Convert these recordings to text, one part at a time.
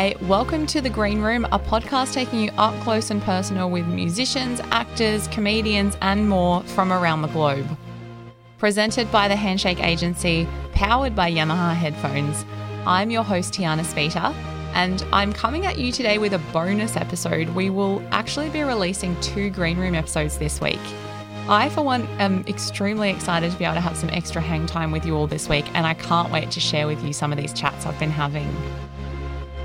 Hi, welcome to The Green Room, a podcast taking you up close and personal with musicians, actors, comedians, and more from around the globe. Presented by the Handshake Agency, powered by Yamaha headphones, I'm your host, Tiana Speter, and I'm coming at you today with a bonus episode. We will actually be releasing two Green Room episodes this week. I, for one, am extremely excited to be able to have some extra hang time with you all this week, and I can't wait to share with you some of these chats I've been having.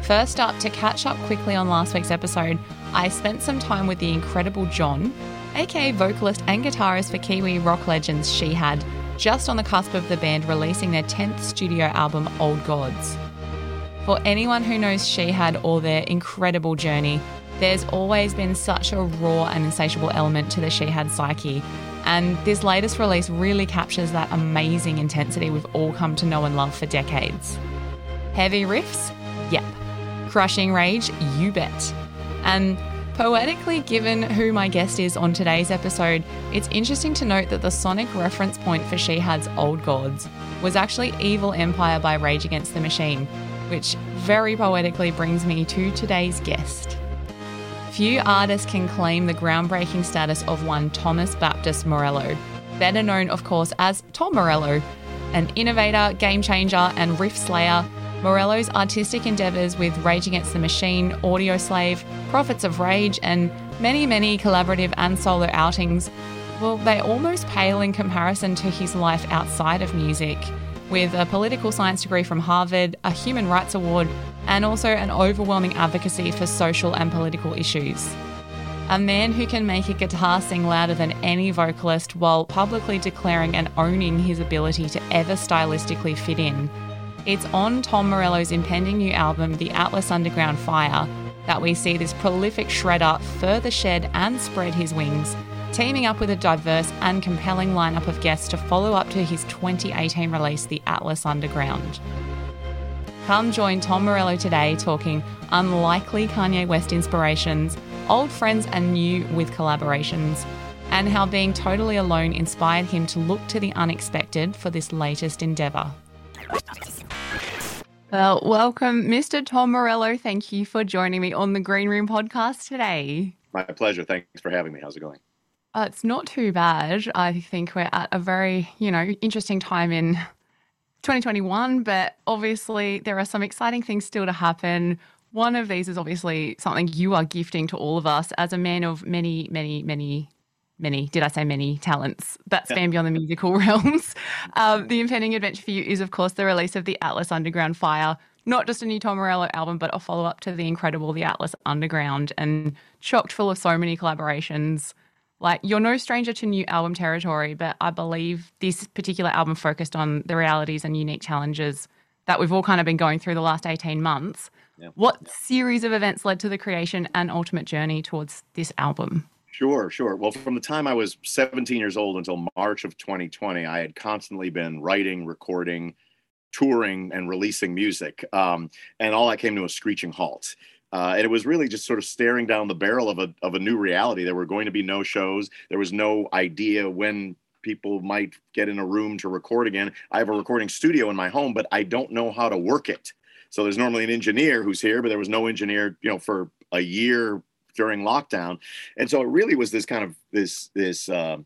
First up, to catch up quickly on last week's episode, I spent some time with the incredible John, aka vocalist and guitarist for Kiwi rock legends Shihad, just on the cusp of the band releasing their 10th studio album, Old Gods. For anyone who knows Shihad or their incredible journey, there's always been such a raw and insatiable element to the Shihad psyche, and this latest release really captures that amazing intensity we've all come to know and love for decades. Heavy riffs? Crushing rage? You bet. And poetically, given who my guest is on today's episode, it's interesting to note that the sonic reference point for Shihad's Old Gods was actually Evil Empire by Rage Against the Machine, which very poetically brings me to today's guest. Few artists can claim the groundbreaking status of one Thomas Baptist Morello, better known, of course, as Tom Morello, an innovator, game changer, and riff slayer Morello's artistic endeavours with Rage Against the Machine, Audioslave, Prophets of Rage, and many, many collaborative and solo outings, well, they almost pale in comparison to his life outside of music, with a political science degree from Harvard, a human rights award, and also an overwhelming advocacy for social and political issues. A man who can make a guitar sing louder than any vocalist while publicly declaring and owning his ability to ever stylistically fit in it's on Tom Morello's impending new album, The Atlas Underground Fire, that we see this prolific shredder further shed and spread his wings, teaming up with a diverse and compelling lineup of guests to follow up to his 2018 release, The Atlas Underground. Come join Tom Morello today talking unlikely Kanye West inspirations, old friends and new with collaborations, and how being totally alone inspired him to look to the unexpected for this latest endeavour. Well, welcome, Mr. Tom Morello. Thank you for joining me on the Green Room podcast today. My pleasure. Thanks for having me. How's it going? Uh, it's not too bad. I think we're at a very, you know, interesting time in 2021, but obviously there are some exciting things still to happen. One of these is obviously something you are gifting to all of us as a man of many, many, many many, did I say many talents that span beyond the musical realms. Um, the impending adventure for you is, of course, the release of the Atlas Underground Fire. Not just a new Tom Morello album, but a follow up to the incredible The Atlas Underground and chocked full of so many collaborations. Like, you're no stranger to new album territory, but I believe this particular album focused on the realities and unique challenges that we've all kind of been going through the last 18 months. What series of events led to the creation and ultimate journey towards this album? Sure, sure. Well, from the time I was 17 years old until March of 2020, I had constantly been writing, recording, touring, and releasing music. Um, and all that came to a screeching halt. Uh, and it was really just sort of staring down the barrel of a, of a new reality. There were going to be no shows. There was no idea when people might get in a room to record again. I have a recording studio in my home, but I don't know how to work it. So there's normally an engineer who's here, but there was no engineer, you know, for a year during lockdown, and so it really was this kind of this this uh,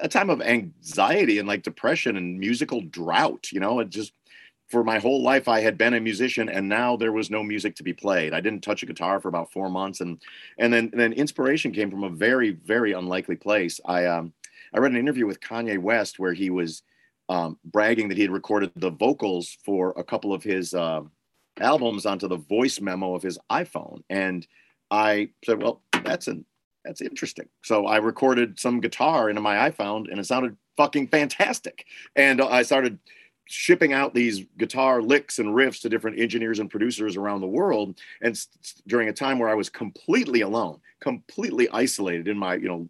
a time of anxiety and like depression and musical drought. You know, it just for my whole life I had been a musician and now there was no music to be played. I didn't touch a guitar for about four months and and then then inspiration came from a very very unlikely place. I um I read an interview with Kanye West where he was um, bragging that he had recorded the vocals for a couple of his uh, albums onto the voice memo of his iPhone and I said, well, that's an that's interesting. So I recorded some guitar into my iPhone and it sounded fucking fantastic. And I started shipping out these guitar licks and riffs to different engineers and producers around the world and during a time where I was completely alone, completely isolated in my, you know,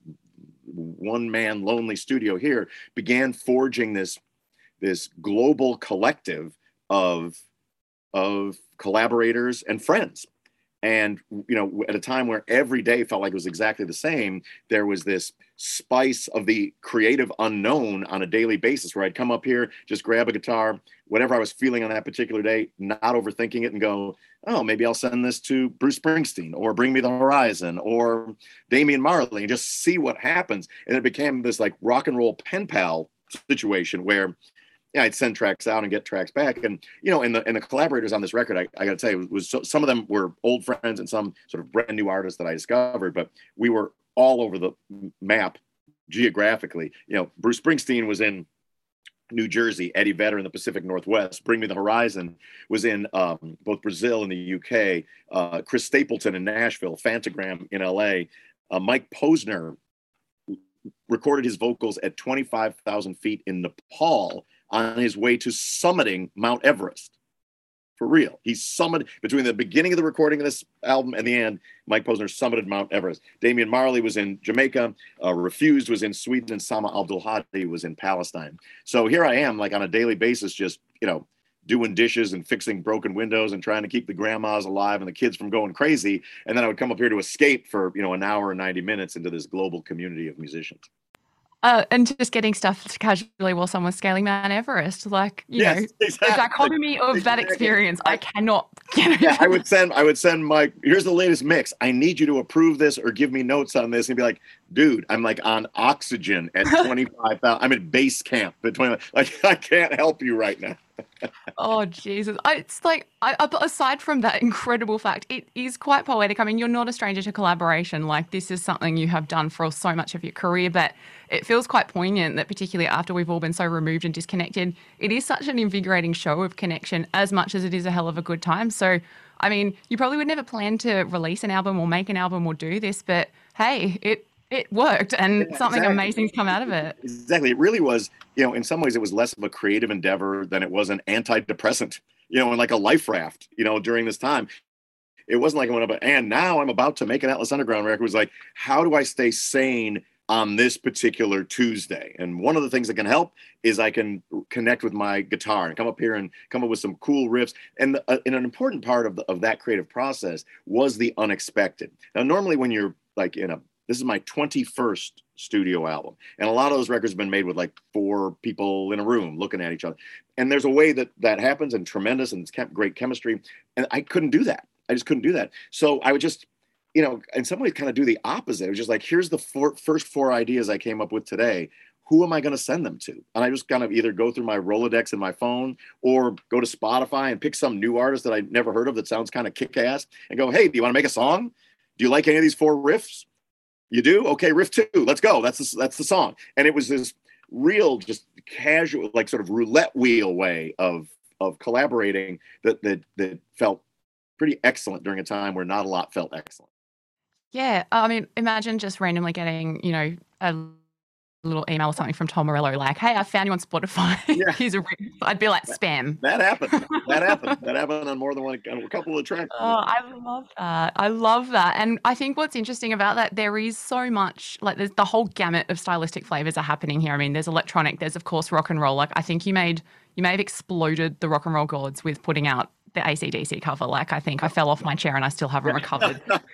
one man lonely studio here, began forging this this global collective of of collaborators and friends and you know at a time where every day felt like it was exactly the same there was this spice of the creative unknown on a daily basis where I'd come up here, just grab a guitar, whatever I was feeling on that particular day, not overthinking it and go, oh, maybe I'll send this to Bruce Springsteen or Bring Me the Horizon or Damian Marley and just see what happens. And it became this like rock and roll pen pal situation where yeah, I'd send tracks out and get tracks back. And, you know, and the, and the collaborators on this record, I, I got to tell you, was so, some of them were old friends and some sort of brand new artists that I discovered, but we were all over the map geographically. You know, Bruce Springsteen was in New Jersey, Eddie Vedder in the Pacific Northwest, Bring Me the Horizon was in um, both Brazil and the UK, uh, Chris Stapleton in Nashville, Phantogram in LA, uh, Mike Posner recorded his vocals at 25,000 feet in Nepal on his way to summiting Mount Everest for real. He summited between the beginning of the recording of this album and the end. Mike Posner summited Mount Everest. Damian Marley was in Jamaica. Uh, Refused was in Sweden, and Sama Abdul Hadi was in Palestine. So here I am, like on a daily basis, just you know, doing dishes and fixing broken windows and trying to keep the grandmas alive and the kids from going crazy. And then I would come up here to escape for you know an hour and ninety minutes into this global community of musicians. Uh, and just getting stuff casually while someone's scaling Mount Everest, like you yes, know, exactly. the dichotomy of exactly. that experience, I cannot. yeah, I would send, I would send my Here's the latest mix. I need you to approve this or give me notes on this, and be like, dude, I'm like on oxygen at 25,000. I'm at base camp at 20. Like I can't help you right now oh Jesus! I, it's like I, aside from that incredible fact, it is quite poetic. I mean, you're not a stranger to collaboration. Like this is something you have done for so much of your career, but it feels quite poignant that particularly after we've all been so removed and disconnected, it is such an invigorating show of connection as much as it is a hell of a good time. So, I mean, you probably would never plan to release an album or make an album or do this, but hey, it it worked and yeah, something exactly. amazing's come out of it. Exactly. It really was, you know, in some ways it was less of a creative endeavor than it was an antidepressant, you know, and like a life raft, you know, during this time. It wasn't like I went up and now I'm about to make an Atlas Underground record. It was like, how do I stay sane on this particular Tuesday? And one of the things that can help is I can connect with my guitar and come up here and come up with some cool riffs. And, uh, and an important part of, the, of that creative process was the unexpected. Now, normally when you're like in a this is my 21st studio album. And a lot of those records have been made with like four people in a room looking at each other. And there's a way that that happens and tremendous and it's kept great chemistry. And I couldn't do that. I just couldn't do that. So I would just, you know, in some ways kind of do the opposite. It was just like, here's the four, first four ideas I came up with today. Who am I going to send them to? And I just kind of either go through my Rolodex in my phone or go to Spotify and pick some new artist that I never heard of that sounds kind of kick ass and go, hey, do you want to make a song? Do you like any of these four riffs? You do? Okay, riff two. Let's go. That's the, that's the song. And it was this real, just casual, like sort of roulette wheel way of of collaborating that that that felt pretty excellent during a time where not a lot felt excellent. Yeah, I mean, imagine just randomly getting you know a little email or something from Tom Morello, like, "Hey, I found you on Spotify. Yeah. Here's a." I'd be like, "Spam." That happened. That happened. that happened on more than one, a couple of tracks. Oh, I love that. I love that, and I think what's interesting about that, there is so much, like, there's the whole gamut of stylistic flavors are happening here. I mean, there's electronic, there's of course rock and roll. Like, I think you made, you may have exploded the rock and roll gods with putting out the ACDC cover. Like, I think I fell off my chair and I still haven't recovered.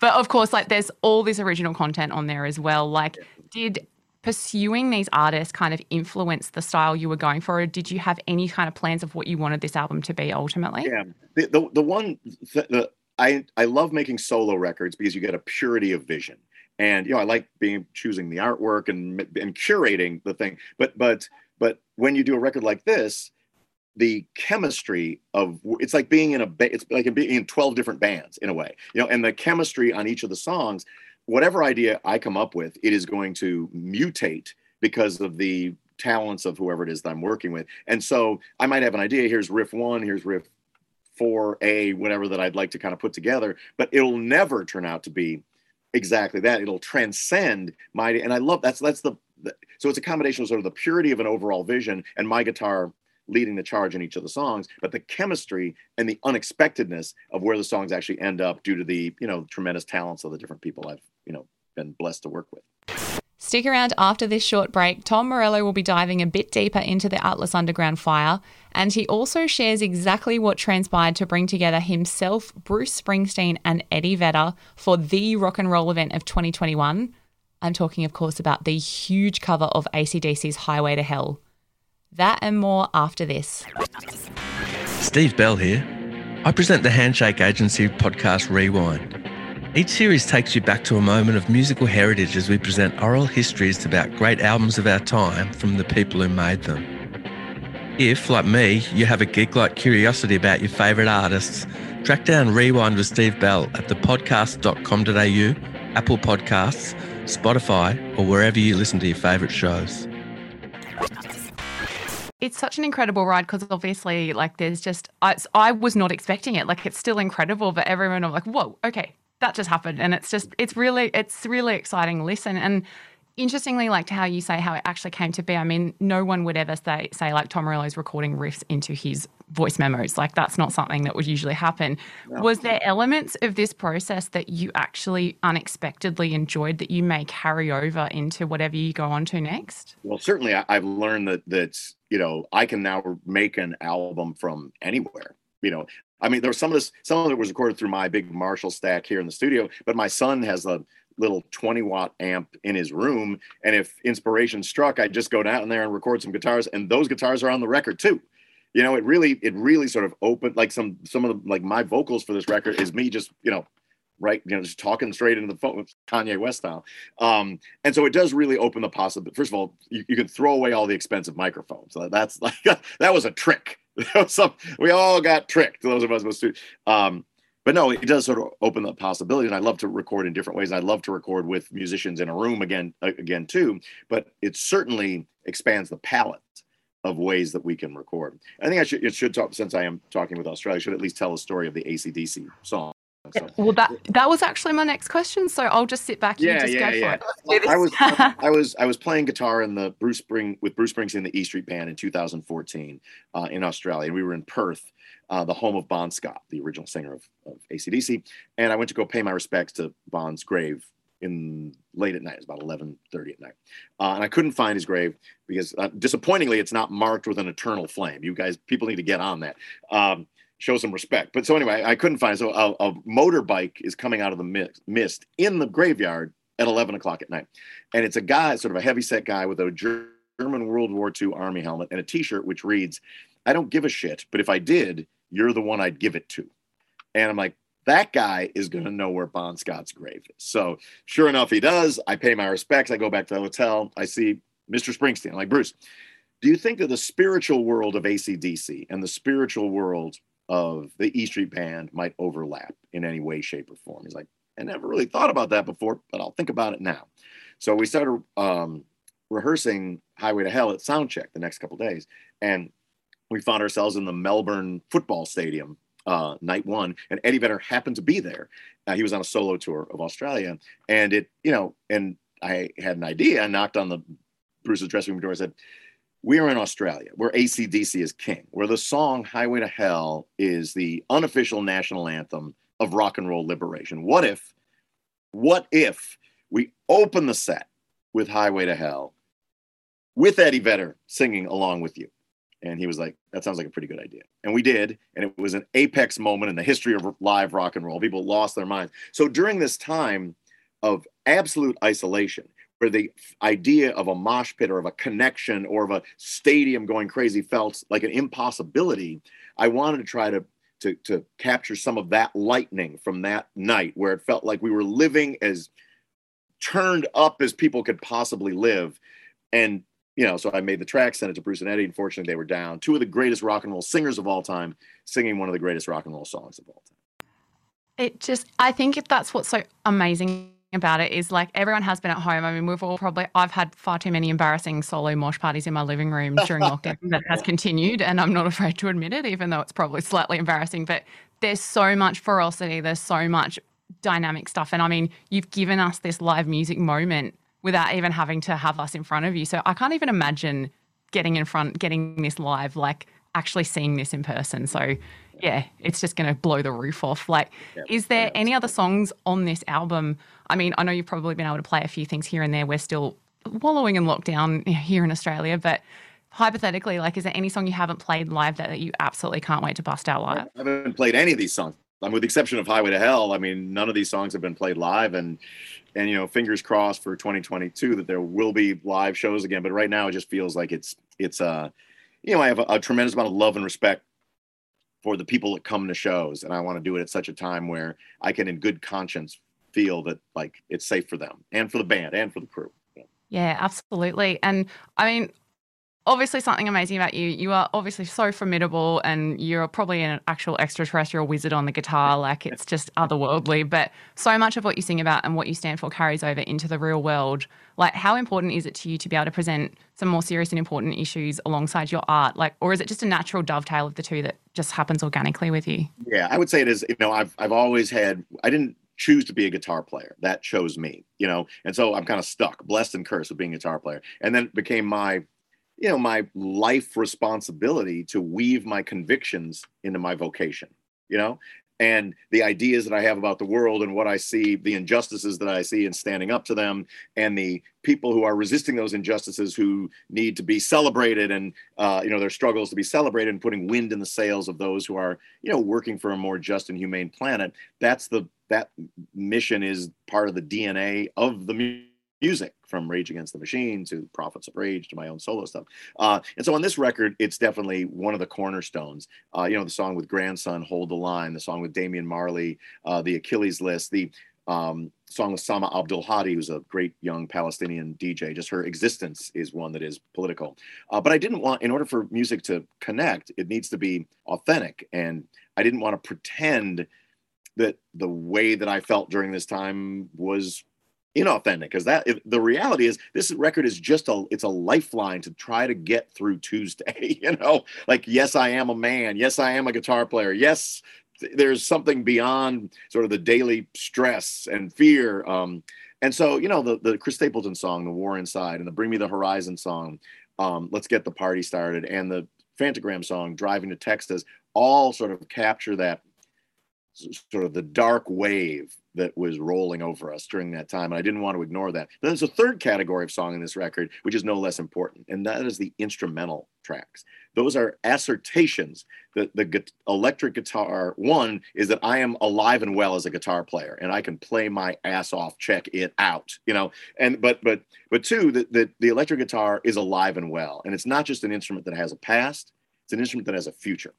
but of course, like, there's all this original content on there as well. Like, did pursuing these artists kind of influence the style you were going for? Or did you have any kind of plans of what you wanted this album to be ultimately? Yeah, the the, the one the, I I love making solo records because you get a purity of vision, and you know I like being choosing the artwork and and curating the thing. But but but when you do a record like this, the chemistry of it's like being in a it's like being in 12 different bands in a way you know and the chemistry on each of the songs whatever idea I come up with, it is going to mutate because of the talents of whoever it is that I'm working with. And so I might have an idea. Here's riff one, here's riff four, A, whatever that I'd like to kind of put together, but it'll never turn out to be exactly that. It'll transcend my, and I love that's, that's the, the so it's a combination of sort of the purity of an overall vision and my guitar leading the charge in each of the songs, but the chemistry and the unexpectedness of where the songs actually end up due to the, you know, tremendous talents of the different people I've, you know, been blessed to work with. Stick around after this short break. Tom Morello will be diving a bit deeper into the Atlas Underground fire, and he also shares exactly what transpired to bring together himself, Bruce Springsteen, and Eddie Vedder for the rock and roll event of 2021, I'm talking, of course, about the huge cover of ACDC's Highway to Hell. That and more after this. Steve Bell here. I present the Handshake Agency podcast Rewind. Each series takes you back to a moment of musical heritage as we present oral histories about great albums of our time from the people who made them. If, like me, you have a geek like curiosity about your favourite artists, track down Rewind with Steve Bell at thepodcast.com.au, Apple Podcasts, Spotify, or wherever you listen to your favourite shows. It's such an incredible ride because obviously, like, there's just I, I was not expecting it. Like, it's still incredible, but everyone I'm like, whoa, okay, that just happened, and it's just it's really it's really exciting listen and interestingly, like to how you say how it actually came to be. I mean, no one would ever say say like Tom Morello's recording riffs into his voice memos. Like that's not something that would usually happen. No. Was there elements of this process that you actually unexpectedly enjoyed that you may carry over into whatever you go on to next? Well, certainly I've learned that that's you know I can now make an album from anywhere. You know, I mean, there was some of this, some of it was recorded through my big Marshall stack here in the studio, but my son has a little 20 watt amp in his room. And if inspiration struck, I'd just go down there and record some guitars. And those guitars are on the record too. You know, it really, it really sort of opened like some, some of the, like my vocals for this record is me just, you know, right, you know, just talking straight into the phone with Kanye West style. Um, and so it does really open the possibility. First of all, you, you can throw away all the expensive microphones. That's like, that was a trick. Some, we all got tricked. Those of us students. Um, but no, it does sort of open the possibility, and I love to record in different ways. I love to record with musicians in a room again, uh, again too. But it certainly expands the palette of ways that we can record. I think I should, it should talk since I am talking with Australia. I should at least tell a story of the ACDC song. So. Well, that that was actually my next question. So I'll just sit back. Yeah, and just go for it. yeah, yeah. I was I was I was playing guitar in the Bruce Spring with Bruce Springsteen the E Street Band in 2014 uh, in Australia. We were in Perth, uh, the home of Bon Scott, the original singer of, of ACDC. And I went to go pay my respects to Bon's grave in late at night. It was about 11:30 at night, uh, and I couldn't find his grave because, uh, disappointingly, it's not marked with an eternal flame. You guys, people need to get on that. Um, show some respect. But so anyway, I couldn't find. So a, a motorbike is coming out of the mist in the graveyard at 11 o'clock at night, and it's a guy, sort of a heavy set guy with a German World War II Army helmet and a T-shirt which reads, "I don't give a shit, but if I did, you're the one I'd give it to." And I'm like, that guy is going to hmm. know where Bon Scott's grave is. So sure enough, he does. I pay my respects. I go back to the hotel. I see Mr. Springsteen. I'm like, Bruce, do you think that the spiritual world of ACDC and the spiritual world of the E Street Band might overlap in any way, shape, or form. He's like, I never really thought about that before, but I'll think about it now. So we started um, rehearsing Highway to Hell at Soundcheck the next couple days, and we found ourselves in the Melbourne Football Stadium uh, night one, and Eddie Vedder happened to be there. Uh, he was on a solo tour of Australia, and it, you know, and I had an idea. I knocked on the Bruce's dressing room door. I said, we are in Australia, where ACDC is king, where the song Highway to Hell is the unofficial national anthem of rock and roll liberation. What if, what if we open the set with Highway to Hell with Eddie Vedder singing along with you? And he was like, that sounds like a pretty good idea. And we did. And it was an apex moment in the history of live rock and roll. People lost their minds. So during this time of absolute isolation, where the idea of a mosh pit or of a connection or of a stadium going crazy felt like an impossibility, I wanted to try to to, to capture some of that lightning from that night where it felt like we were living as turned up as people could possibly live. And, you know, so I made the track, sent it to Bruce and Eddie. Unfortunately, they were down. Two of the greatest rock and roll singers of all time singing one of the greatest rock and roll songs of all time. It just, I think if that's what's so amazing about it is like everyone has been at home. I mean, we've all probably, I've had far too many embarrassing solo mosh parties in my living room during lockdown that has continued. And I'm not afraid to admit it, even though it's probably slightly embarrassing. But there's so much ferocity, there's so much dynamic stuff. And I mean, you've given us this live music moment without even having to have us in front of you. So I can't even imagine getting in front, getting this live, like actually seeing this in person. So yeah, it's just going to blow the roof off. Like, yeah, is there any other songs on this album? I mean, I know you've probably been able to play a few things here and there. We're still wallowing in lockdown here in Australia, but hypothetically, like, is there any song you haven't played live that, that you absolutely can't wait to bust out live? I haven't played any of these songs I mean, with the exception of Highway to Hell, I mean, none of these songs have been played live, and and you know, fingers crossed for 2022 that there will be live shows again. But right now, it just feels like it's it's uh, you know, I have a, a tremendous amount of love and respect for the people that come to shows, and I want to do it at such a time where I can, in good conscience, feel that like it's safe for them and for the band and for the crew. Yeah, absolutely. And I mean, obviously something amazing about you. You are obviously so formidable and you're probably an actual extraterrestrial wizard on the guitar. Like it's just otherworldly. But so much of what you sing about and what you stand for carries over into the real world. Like, how important is it to you to be able to present some more serious and important issues alongside your art? Like, or is it just a natural dovetail of the two that just happens organically with you? Yeah, I would say it is. You know, I've I've always had I didn't choose to be a guitar player. That chose me, you know, and so I'm kind of stuck, blessed and cursed with being a guitar player. And then it became my, you know, my life responsibility to weave my convictions into my vocation, you know, and the ideas that I have about the world and what I see, the injustices that I see, and standing up to them, and the people who are resisting those injustices who need to be celebrated, and uh, you know their struggles to be celebrated, and putting wind in the sails of those who are you know working for a more just and humane planet. That's the that mission is part of the DNA of the music from Rage Against the Machine to Prophets of Rage to my own solo stuff. Uh, and so on this record, it's definitely one of the cornerstones. Uh, you know, the song with Grandson, Hold the Line, the song with Damian Marley, uh, the Achilles List, the um, song with Sama Abdul Hadi, who's a great young Palestinian DJ. Just her existence is one that is political. Uh, but I didn't want, in order for music to connect, it needs to be authentic. And I didn't want to pretend that the way that I felt during this time was inauthentic because that the reality is this record is just a it's a lifeline to try to get through tuesday you know? Like yes i am a man. Yes i am a guitar player. Yes there's something beyond sort of the daily stress and fear um and so you know the the chris stapleton song the war inside and the bring me the horizon song um let's get the party started and the phantogram song driving to texas all sort of capture that sort of the dark wave that was rolling over us during that time. And I didn't want to ignore that. Then there's a third category of song in this record, which is no less important, and that is the instrumental tracks. Those are assertions that the electric guitar, one, is that I am alive and well as a guitar player and I can play my ass off, check it out, you know. And but but but two, that the, the electric guitar is alive and well. And it's not just an instrument that has a past, it's an instrument that has a future.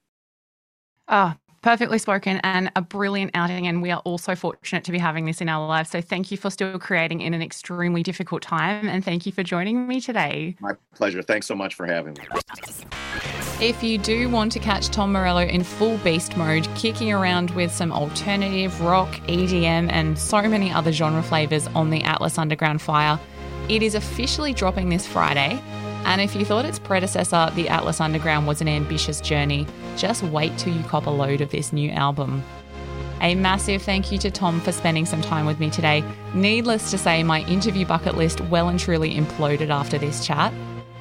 Ah, perfectly spoken and a brilliant outing. And we are also fortunate to be having this in our lives. So thank you for still creating in an extremely difficult time. And thank you for joining me today. My pleasure. Thanks so much for having me. If you do want to catch Tom Morello in full beast mode, kicking around with some alternative rock, EDM, and so many other genre flavours on the Atlas Underground Fire, it is officially dropping this Friday. And if you thought its predecessor, The Atlas Underground, was an ambitious journey, just wait till you cop a load of this new album. A massive thank you to Tom for spending some time with me today. Needless to say, my interview bucket list well and truly imploded after this chat.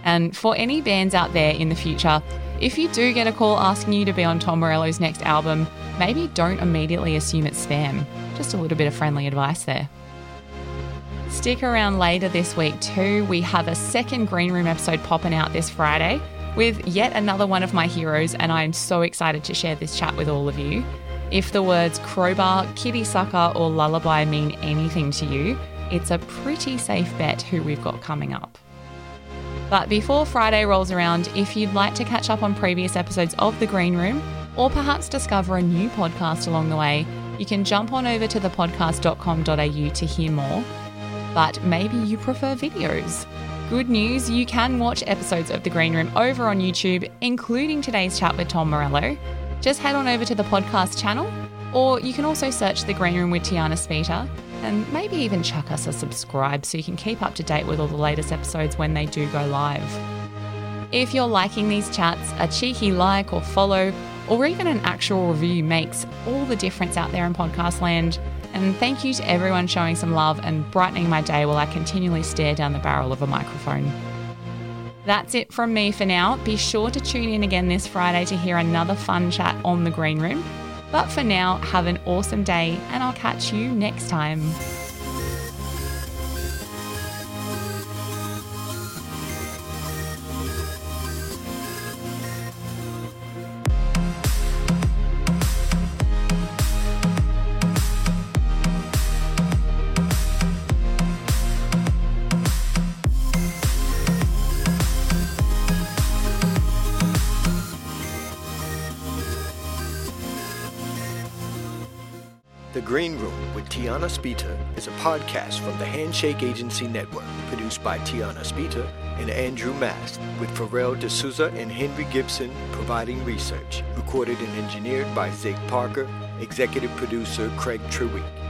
And for any bands out there in the future, if you do get a call asking you to be on Tom Morello's next album, maybe don't immediately assume it's spam. Just a little bit of friendly advice there. Stick around later this week too. We have a second Green Room episode popping out this Friday with yet another one of my heroes, and I'm so excited to share this chat with all of you. If the words crowbar, kitty sucker, or lullaby mean anything to you, it's a pretty safe bet who we've got coming up. But before Friday rolls around, if you'd like to catch up on previous episodes of The Green Room, or perhaps discover a new podcast along the way, you can jump on over to thepodcast.com.au to hear more but maybe you prefer videos. Good news, you can watch episodes of The Green Room over on YouTube, including today's chat with Tom Morello. Just head on over to the podcast channel, or you can also search The Green Room with Tiana Speter, and maybe even chuck us a subscribe so you can keep up to date with all the latest episodes when they do go live. If you're liking these chats, a cheeky like or follow, or even an actual review makes all the difference out there in podcast land. And thank you to everyone showing some love and brightening my day while I continually stare down the barrel of a microphone. That's it from me for now. Be sure to tune in again this Friday to hear another fun chat on the Green Room. But for now, have an awesome day, and I'll catch you next time. Tiana Speter is a podcast from the Handshake Agency Network, produced by Tiana Speter and Andrew Mast, with Pharrell D'Souza and Henry Gibson providing research, recorded and engineered by Zig Parker, executive producer Craig Treweek.